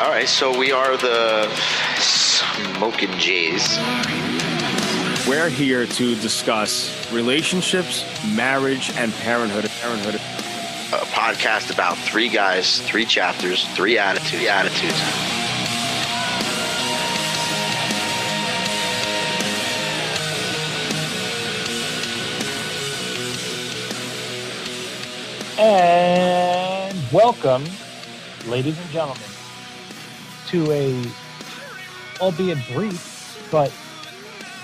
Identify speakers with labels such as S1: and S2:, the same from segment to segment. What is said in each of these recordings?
S1: All right, so we are the Smoking Jays.
S2: We're here to discuss relationships, marriage, and parenthood. Parenthood.
S1: A podcast about three guys, three chapters, three attitude, attitudes.
S3: And welcome, ladies and gentlemen, to a, albeit brief, but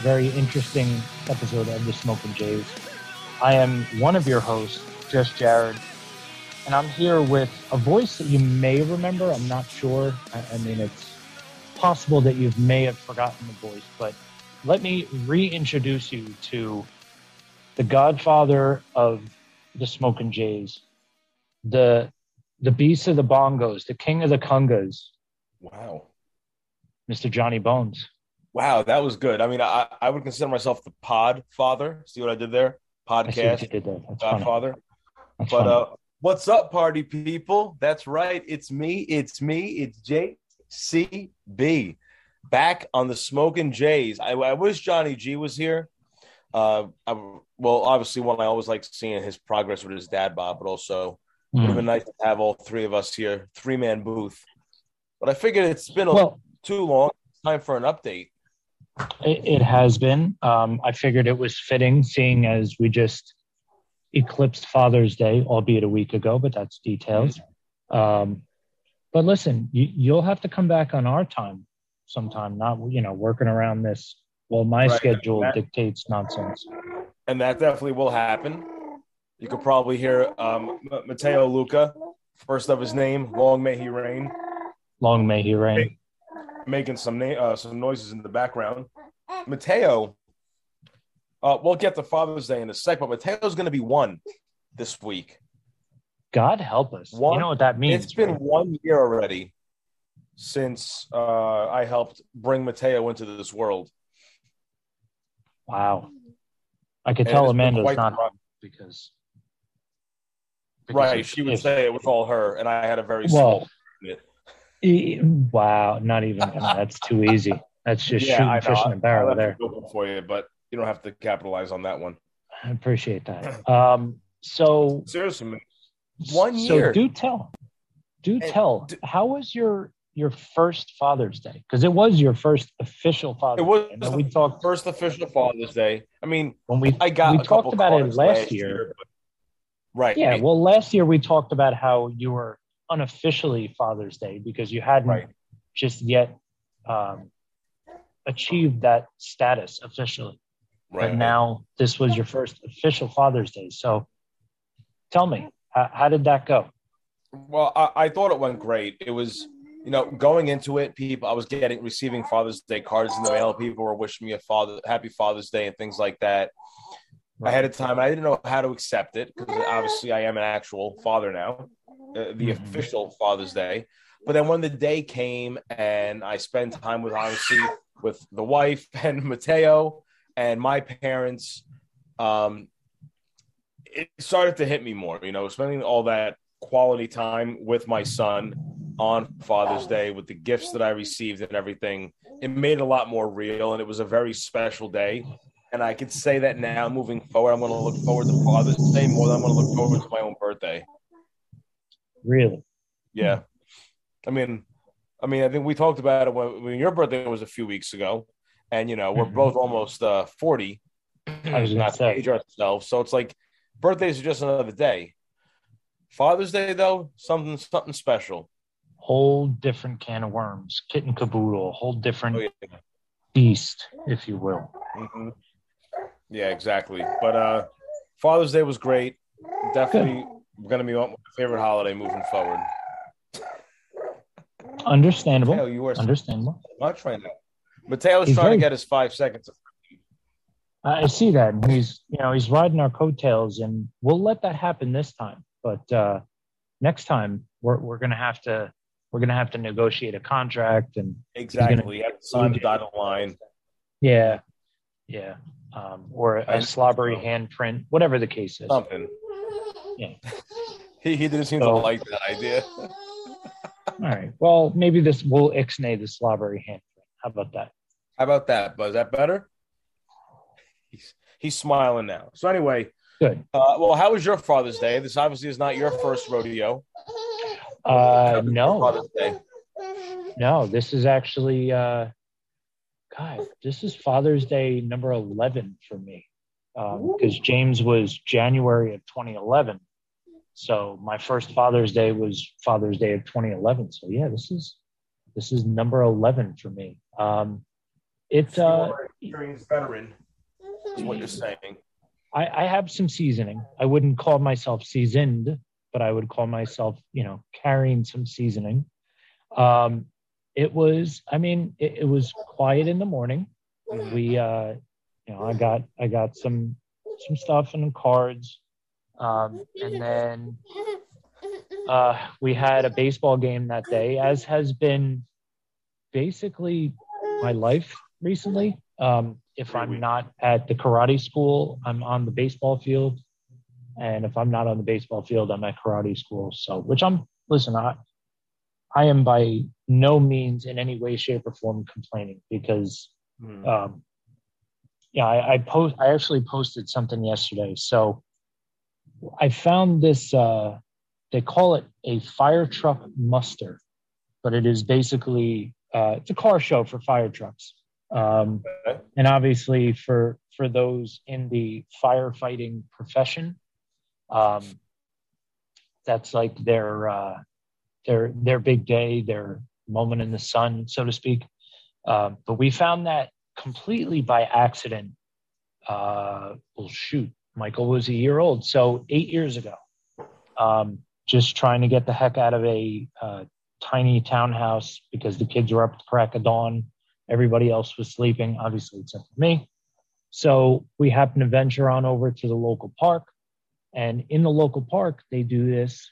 S3: very interesting episode of the Smoking Jays. I am one of your hosts, Just Jared, and I'm here with a voice that you may remember. I'm not sure. I, I mean, it's possible that you may have forgotten the voice, but let me reintroduce you to the godfather of the Smoking Jays, the the beast of the bongos, the king of the congas,
S4: Wow.
S3: Mr. Johnny Bones.
S4: Wow, that was good. I mean, I, I would consider myself the pod father. See what I did there?
S3: I see what
S4: Podcast
S3: did there.
S4: Godfather. But
S3: funny.
S4: uh, what's up, party people? That's right. It's me. It's me. It's JCB back on the Smoking Jays. I, I wish Johnny G was here. Uh, I, well, obviously, one I always like seeing his progress with his dad, Bob, but also it would have
S3: Mm.
S4: been nice to have all three of us here, three man booth. But I figured it's been a,
S3: Well,
S4: too long. It's time for an update.
S3: it, it has been. Um, I figured it was fitting, seeing as we just eclipsed Father's Day, albeit a week ago, but that's details. Um, but listen, you, you'll have to come back on our time sometime, not you know working around this. Well, my
S4: Right.
S3: schedule
S4: That-
S3: dictates nonsense.
S4: and that definitely will happen. You could probably hear um, Matteo Luca, first of his name, long may he reign,
S3: Long may he reign.
S4: making some na- uh, some noises in the background. Matteo, uh, we'll get to Father's Day in a sec, but Matteo's going to be one this week.
S3: God help us.
S4: One-
S3: you know what that means?
S4: It's been
S3: right?
S4: one year already since uh, I helped bring Matteo into this world.
S3: wow. I could
S4: And
S3: tell
S4: it's
S3: Amanda's not because, because
S4: Right, she would
S3: if-
S4: say it was all her, and I had a very
S3: Well,
S4: small.
S3: Wow, not even. That's too easy. That's just
S4: Yeah,
S3: shooting fish in a barrel there.
S4: for you, but you don't have to capitalize on that one.
S3: I appreciate that. Um, so
S4: Seriously, man. One
S3: So
S4: year.
S3: do tell, do
S4: And
S3: tell.
S4: d-
S3: how was your your first Father's Day? Because it was your first official Father's
S4: It was
S3: Day. We talked
S4: first official Father's Day. I mean,
S3: when we
S4: I got
S3: we talked about it
S4: cards
S3: last year.
S4: but- right?
S3: Yeah, well, last year we talked about how you were unofficially Father's Day because you hadn't
S4: Right.
S3: just yet um, achieved that status officially.
S4: right.
S3: But now this was your first official Father's Day. So tell me, how, how did that go?
S4: Well, I, I thought it went great. It was, you know, going into it, people, I was getting receiving Father's Day cards in the mail. People were wishing me a father, happy Father's Day, and things like that ahead of time. And I didn't know how to accept it because obviously I am an actual father now, uh, the
S3: Mhm.
S4: official Father's Day. But then when the day came and I spent time with obviously with the wife and Mateo and my parents, um, it started to hit me more. You know, spending all that quality time with my son on Father's Day with the gifts that I received and everything, it made it a lot more real, and it was a very special day. And I could say that now, moving forward, I'm going to look forward to Father's Day more than I'm going to look forward to my own birthday.
S3: Really?
S4: Yeah, I mean, I mean, I think we talked about it when, when your birthday was a few weeks ago, and you know we're
S3: Mhm.
S4: both almost uh, forty.
S3: I was
S4: not to age ourselves, so it's like birthdays are just another day. Father's Day, though, something something special.
S3: Whole different can of worms, kit and caboodle, whole different
S4: Oh, yeah.
S3: beast, if you will.
S4: Mhm. Yeah, exactly. But uh, Father's Day was great. Definitely going to be my favorite holiday moving forward.
S3: Understandable.
S4: Mateo, you are so
S3: Understandable.
S4: much right now. Mateo's
S3: He's
S4: trying
S3: very-
S4: to get his five seconds.
S3: I I see that. And he's, you know, he's riding our coattails, and we'll let that happen this time. But uh, next time, we're we're gonna have to we're gonna have to negotiate a contract, and
S4: Exactly. You have to sign the dotted line.
S3: yeah, yeah, um, or a
S4: And-
S3: slobbery handprint, whatever the case is.
S4: Something.
S3: Yeah.
S4: He, he didn't seem to like that idea.
S3: All right. Well, maybe this will ixnay the slobbery hand. How about that?
S4: How about that? But is that better? He's he's smiling now. So anyway,
S3: Good.
S4: uh, well, how was your Father's Day? This obviously is not your first rodeo.
S3: Uh, no,
S4: Father's Day.
S3: no. This is actually, uh, God, this is Father's Day number eleven for me because James was January of 2011. So my first Father's Day was Father's Day of 2011. So yeah, this is this is number 11 for me. Um, it uh,
S4: experienced veteran is what you're saying.
S3: I, I have some seasoning. I wouldn't call myself seasoned, but I would call myself, you know, carrying some seasoning. Um, it was, I mean, it, it was quiet in the morning. We, uh, you know, I got, I got some, some stuff and cards. Um, and then uh, we had a baseball game that day, as has been basically my life recently. Um, if I'm not at the karate school, I'm on the baseball field. And if I'm not on the baseball field, I'm at karate school. So, which I'm, listen, I, I am by no means in any way, shape, or form complaining because,
S4: Hmm.
S3: um, yeah, I, I post, I actually posted something yesterday. So I found this, uh, they call it a fire truck muster, but it is basically, uh, it's a car show for fire trucks. Um,
S4: Okay.
S3: and obviously for for those in the firefighting profession um, that's like their uh, their their big day their moment in the sun so to speak um, but we found that completely by accident uh, well shoot michael was a year old so eight years ago um, just trying to get the heck out of a uh, tiny townhouse because the kids were up at the crack of dawn Everybody else was sleeping, obviously, except for me. So we happened to venture on over to the local park. And in the local park, they do this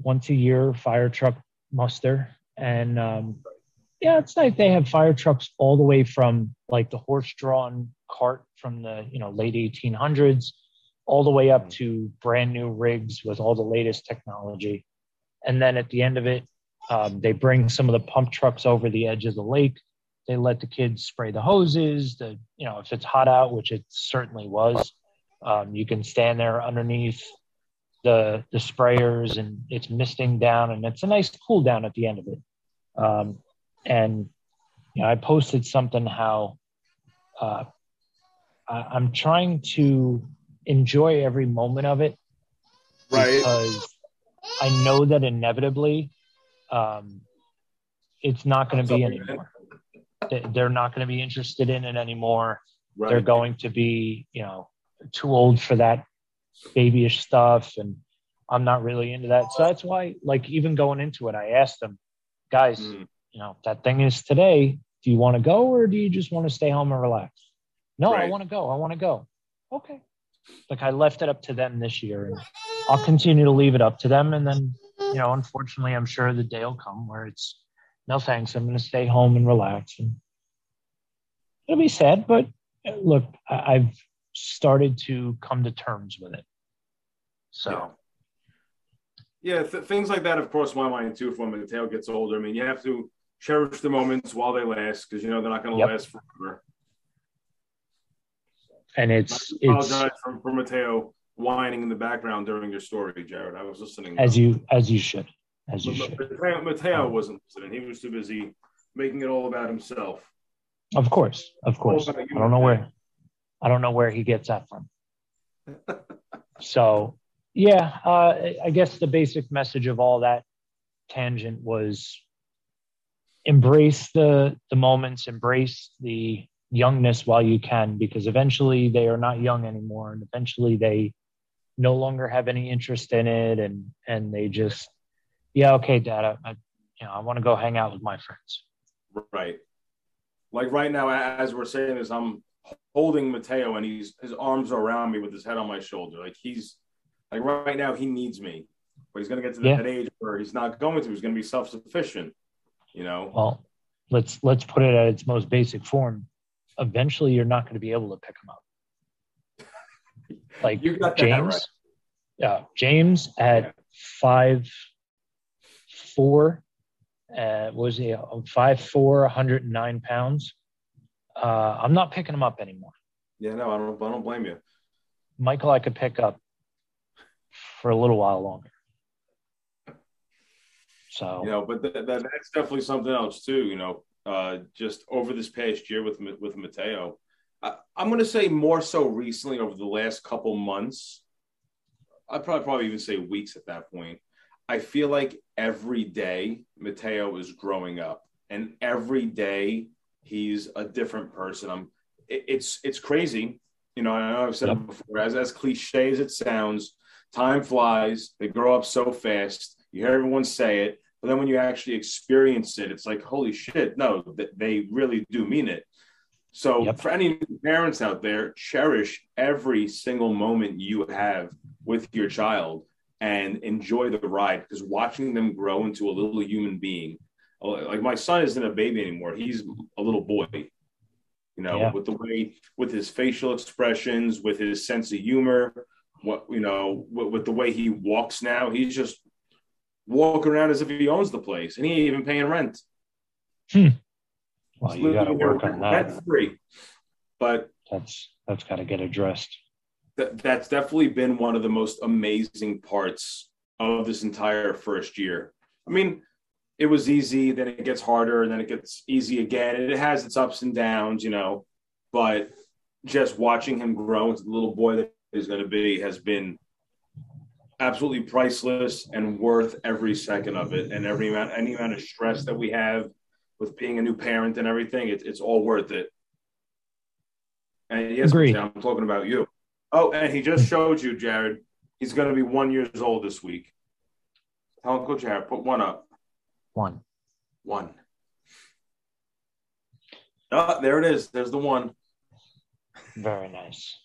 S3: once a year fire truck muster. And um, yeah, it's nice. They have fire trucks all the way from like the horse drawn cart from the you know late 1800s all the way up to brand new rigs with all the latest technology. And then at the end of it, um, they bring some of the pump trucks over the edge of the lake. They let the kids spray the hoses. The you know if it's hot out, which it certainly was, um, you can stand there underneath the the sprayers and it's misting down and it's a nice cool down at the end of it. Um, and you know, I posted something how uh, I, I'm trying to enjoy every moment of it
S2: Right.
S3: because I know that inevitably um, it's not going to be anymore. They- They're not going to be interested in it anymore. They're going to be, you know, too old for that babyish stuff. And I'm not really into that. So that's why, like, even going into it, I asked them, guys,
S2: Mm.
S3: You know, that thing is today. Do you want to go or do you just want to stay home and relax? No, I want to go. I want to go. Okay. Like I left it up to them this year and I'll continue to leave it up to them. And then, you know, unfortunately, I'm sure the day will come where it's no thanks. I'm going to stay home and relax. And it'll be sad, but uh, look, I- I've started to come to terms with it. So,
S2: Yeah, th- things like that have crossed my mind too. For when tail gets older, I mean, you have to cherish the moments while they last because you know they're not going to
S3: Yep.
S2: last forever.
S3: and
S2: I
S3: it's, it's
S2: apologize for, for Mateo whining in the background during your story, Jared. I was listening.
S3: as you, as you should, as you
S2: But
S3: should.
S2: Mateo, Mateo wasn't listening. He was too busy making it all about himself.
S3: Of course, of course. I don't know where, I don't know where he gets that from. so, yeah, uh, I guess the basic message of all that tangent was embrace the the moments, embrace the youngness while you can, because eventually they are not young anymore, and eventually they no longer have any interest in it, and and they just, yeah, okay, Dad, I, I you know, I want to go hang out with my friends.
S2: Right. Like right now, as we're saying this, I'm holding Mateo and he's his arms are around me with his head on my shoulder. Like he's like right now he needs me. But he's gonna get to
S3: Yeah.
S2: that age where he's not going to, he's gonna be self sufficient. You know?
S3: Well, let's let's put it at its most basic form. Eventually, you're not going to be able to pick them up. Like
S2: You got
S3: James,
S2: right.
S3: yeah, James at five four. Uh, was he five four, 109 pounds? Uh, I'm not picking him up anymore.
S4: Yeah, no, I don't. I don't blame you.
S3: Michael, I could pick up for a little while longer. So
S4: You know, but th- th- that's definitely something else too. You know, uh, just over this past year with with Mateo, I, I'm going to say more so recently over the last couple months. I'd probably probably even say weeks at that point. I feel like every day Mateo is growing up, and every day he's a different person. I'm. It, it's it's crazy. You know, I know I've said it before. As as cliche as it sounds, time flies. They grow up so fast. You hear everyone say it, but then when you actually experience it, it's like, holy shit! No, they really do mean it. So,
S3: Yep.
S4: for any parents out there, cherish every single moment you have with your child and enjoy the ride because watching them grow into a little human being, like my son isn't a baby anymore; he's a little boy. You know,
S3: Yeah.
S4: with the way, with his facial expressions, with his sense of humor, what you know, with, with the way he walks now, he's just walking around as if he owns the place, and he ain't even paying rent. Hmm.
S3: well,
S4: He's
S3: you got to work on that.
S4: rent free. But
S3: That's that's got to get addressed.
S4: that that's definitely been one of the most amazing parts of this entire first year. I mean, it was easy, then it gets harder, and then it gets easy again, and it has its ups and downs, you know. But just watching him grow into the little boy that he's going to be has been absolutely priceless and worth every second of it, and every amount, any amount of stress that we have with being a new parent and everything. It's it's all worth it. And yes,
S3: Agreed.
S4: I'm talking about you. Oh, and he just showed you, Jared. He's going to be one years old this week. Tell Uncle Jared, put one up.
S3: One.
S4: One. Oh, there it is. There's the one.
S3: Very nice.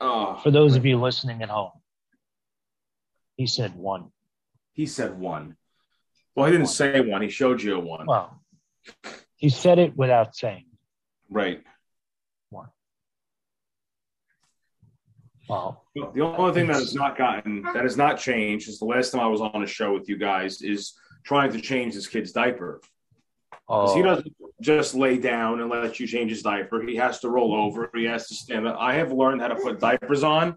S4: Oh,
S3: For those of you listening at home, he said one.
S4: he said one. Well, he didn't say one. He showed you a one.
S3: Well, he said it without saying.
S4: Right.
S3: One. Well,
S4: The only thing that has not gotten, that has not changed since the last time I was on a show with you guys is trying to change this kid's diaper.
S3: oh,
S4: He doesn't just lay down and let you change his diaper. He has to roll over. He has to stand up. I have learned how to put diapers on.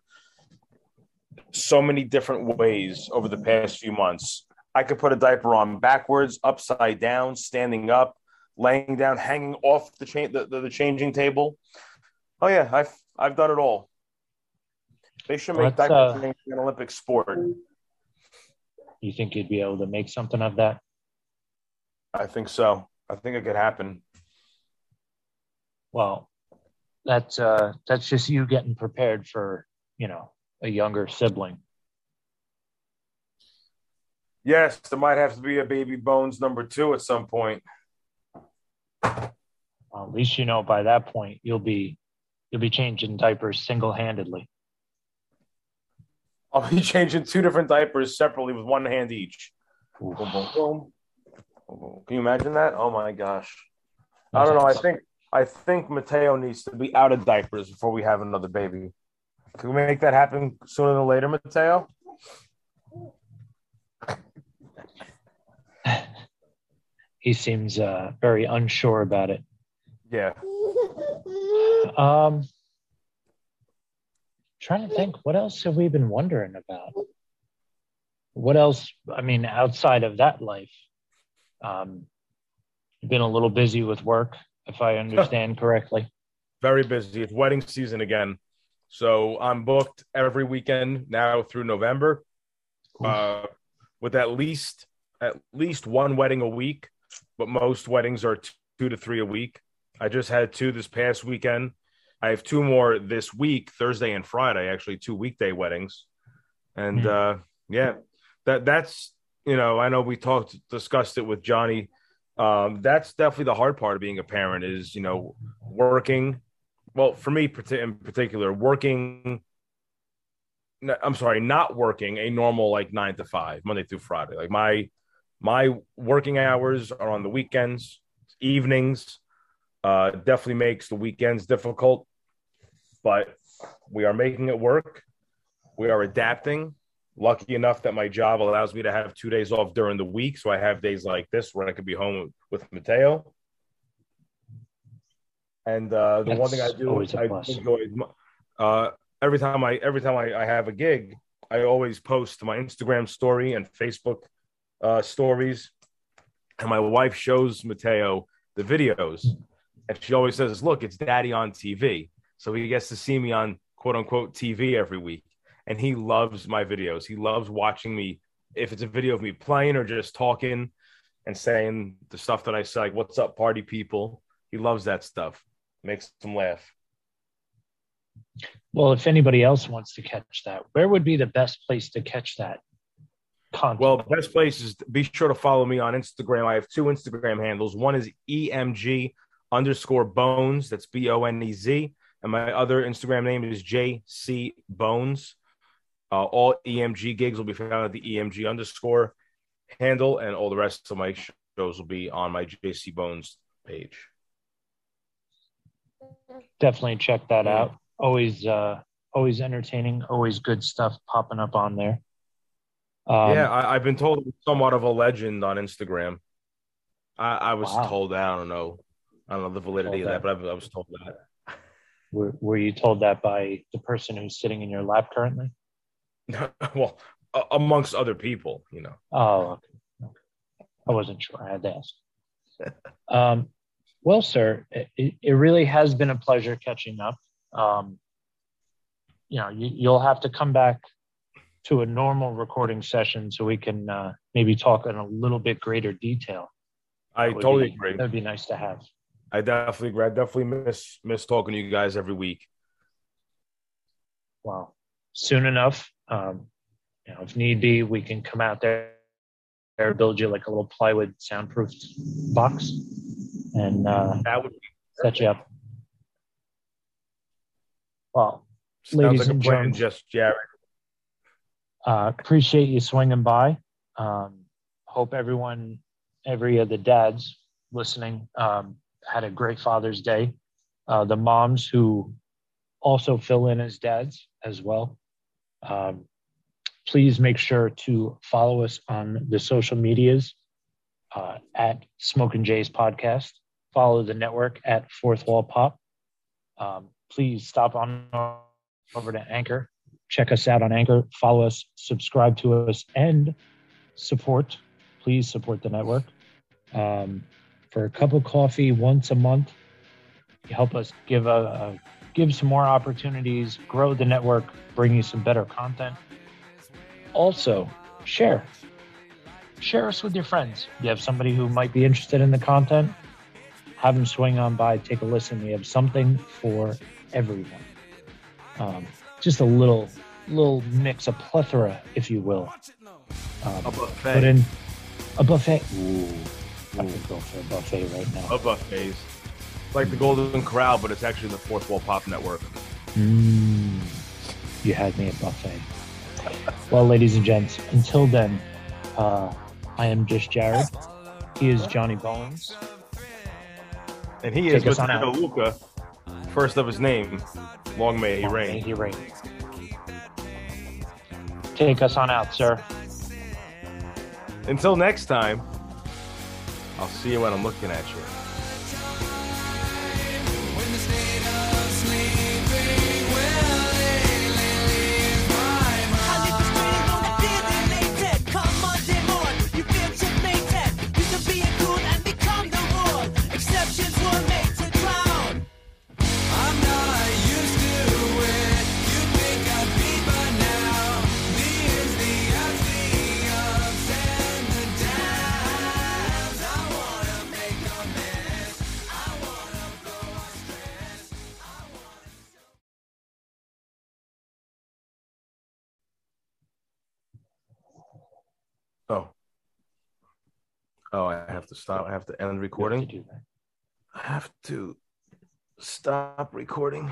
S5: So many different ways over the past few months. I could put a diaper on backwards, upside down, standing up, laying down, hanging off the chain the, the, the changing table. Oh yeah, I've I've done it all. They should make
S3: Let's,
S5: diaper
S3: uh,
S5: an Olympic sport.
S3: you think you'd be able to make something of that?
S5: I think so. I think it could happen.
S3: Well, that's uh, that's just you getting prepared for you know a younger sibling.
S5: Yes, there might have to be a baby bones number two at some point.
S3: Well, at least you know by that point you'll be you'll be changing diapers single handedly.
S5: I'll be changing two different diapers separately with one hand each. Boom, boom, boom. Can you imagine that? Oh my gosh. I don't know. I think I think Mateo needs to be out of diapers before we have another baby. Can we make that happen sooner than later, Mateo?
S3: he seems uh, very unsure about it.
S5: Yeah.
S3: Um, trying to think, what else have we been wondering about? What else? I mean, outside of that life, um, been a little busy with work, if I understand correctly.
S5: Very busy. It's wedding season again. So I'm booked every weekend now through November. Uh, with at least at least one wedding a week, but most weddings are two to three a week. I just had two this past weekend. I have two more this week, Thursday and Friday, actually two weekday weddings. And
S3: Hmm.
S5: uh yeah, that that's you know, I know we talked discussed it with Johnny. Um, that's definitely the hard part of being a parent is, you know, working. Well, for me in particular, working i'm sorry, not working a normal like nine to five, Monday through Friday. Like my my working hours are on the weekends, evenings. Uh, definitely makes the weekends difficult, but we are making it work. We are adapting,
S4: lucky enough that my job allows me to have two days off during the week. So I have days like this where I could be home with Mateo. And uh, the one thing I do, I
S3: plus.
S4: enjoy uh, every time I every time I, I have a gig, I always post my Instagram story and Facebook uh, stories, and my wife shows Mateo the videos, and she always says, "Look, it's Daddy on TV," so he gets to see me on quote unquote TV every week, and he loves my videos. He loves watching me if it's a video of me playing or just talking and saying the stuff that I say, like "What's up, party people." He loves that stuff. Makes them laugh.
S3: Well, if anybody else wants to catch that, where would be the best place to catch that content?
S4: Well, the best place is be sure to follow me on Instagram. I have two Instagram handles. One is EMG underscore bones. That's B O N E Z. And my other Instagram name is JC Bones. Uh, all EMG gigs will be found at the EMG underscore handle, and all the rest of my shows will be on my JC Bones page.
S3: Definitely check that
S4: Yeah.
S3: out. Always, uh, always entertaining. Always good stuff popping up on there. Um,
S4: yeah, I, I've been told somewhat of a legend on Instagram. I, I was
S3: Wow.
S4: told that. I don't know. I don't know the validity of
S3: Told
S4: that, but I, I was told that.
S3: Were, were you told that by the person who's sitting in your lap currently?
S4: well, a- amongst other people, you know.
S3: Oh, okay. okay. I wasn't sure. I had to ask. um, well, sir, it, it really has been a pleasure catching up. Um, you know, you, you'll have to come back to a normal recording session so we can uh, maybe talk in a little bit greater detail.
S4: I totally
S3: be-
S4: agree.
S3: That'd be nice to have.
S4: I definitely agree. I definitely miss miss talking to you guys every week.
S3: Wow. Soon enough, um, you know, if need be, we can come out there, there build you like a little plywood soundproof box, and uh,
S4: That would be
S3: set you up. Well,
S4: sounds
S3: Ladies
S4: like
S3: and gents.
S4: just Jared.
S3: uh, appreciate you swinging by. Um, hope everyone, every of the dads listening, um, had a great Father's Day. Uh, the moms who also fill in as dads as well. Um, please make sure to follow us on the social medias uh, at Smoking Jays podcast. Follow the network at Fourth Wall Pop. Um, please stop on over to Anchor check us out on Anchor, follow us, subscribe to us, and support. Please support the network. Um, for a cup of coffee once a month, help us give a, a give some more opportunities, grow the network, bring you some better content. Also, share. Share us with your friends. You have somebody who might be interested in the content, have them swing on by, take a listen. We have something for everyone. Um, just a little little mix, a plethora, if you will.
S4: A
S3: Um,
S4: buffet.
S3: put in a buffet. Ooh, I could go for a buffet right now.
S4: a buffet. Like the Golden Corral, but it's actually the Fourth Wall Pop Network.
S3: Mm, you had me at buffet. Well, ladies and gents, until then, uh, I am just Jared. He is Johnny Bones.
S4: And he is
S3: Take us
S4: Mateo. Luca, first of his name. Long may he
S3: May
S4: reign.
S3: he reign. Take us on out, sir.
S4: Until next time, I'll see you when I'm looking at you. Oh, I have to stop. I have to end
S3: You have to
S4: recording. I have to stop recording.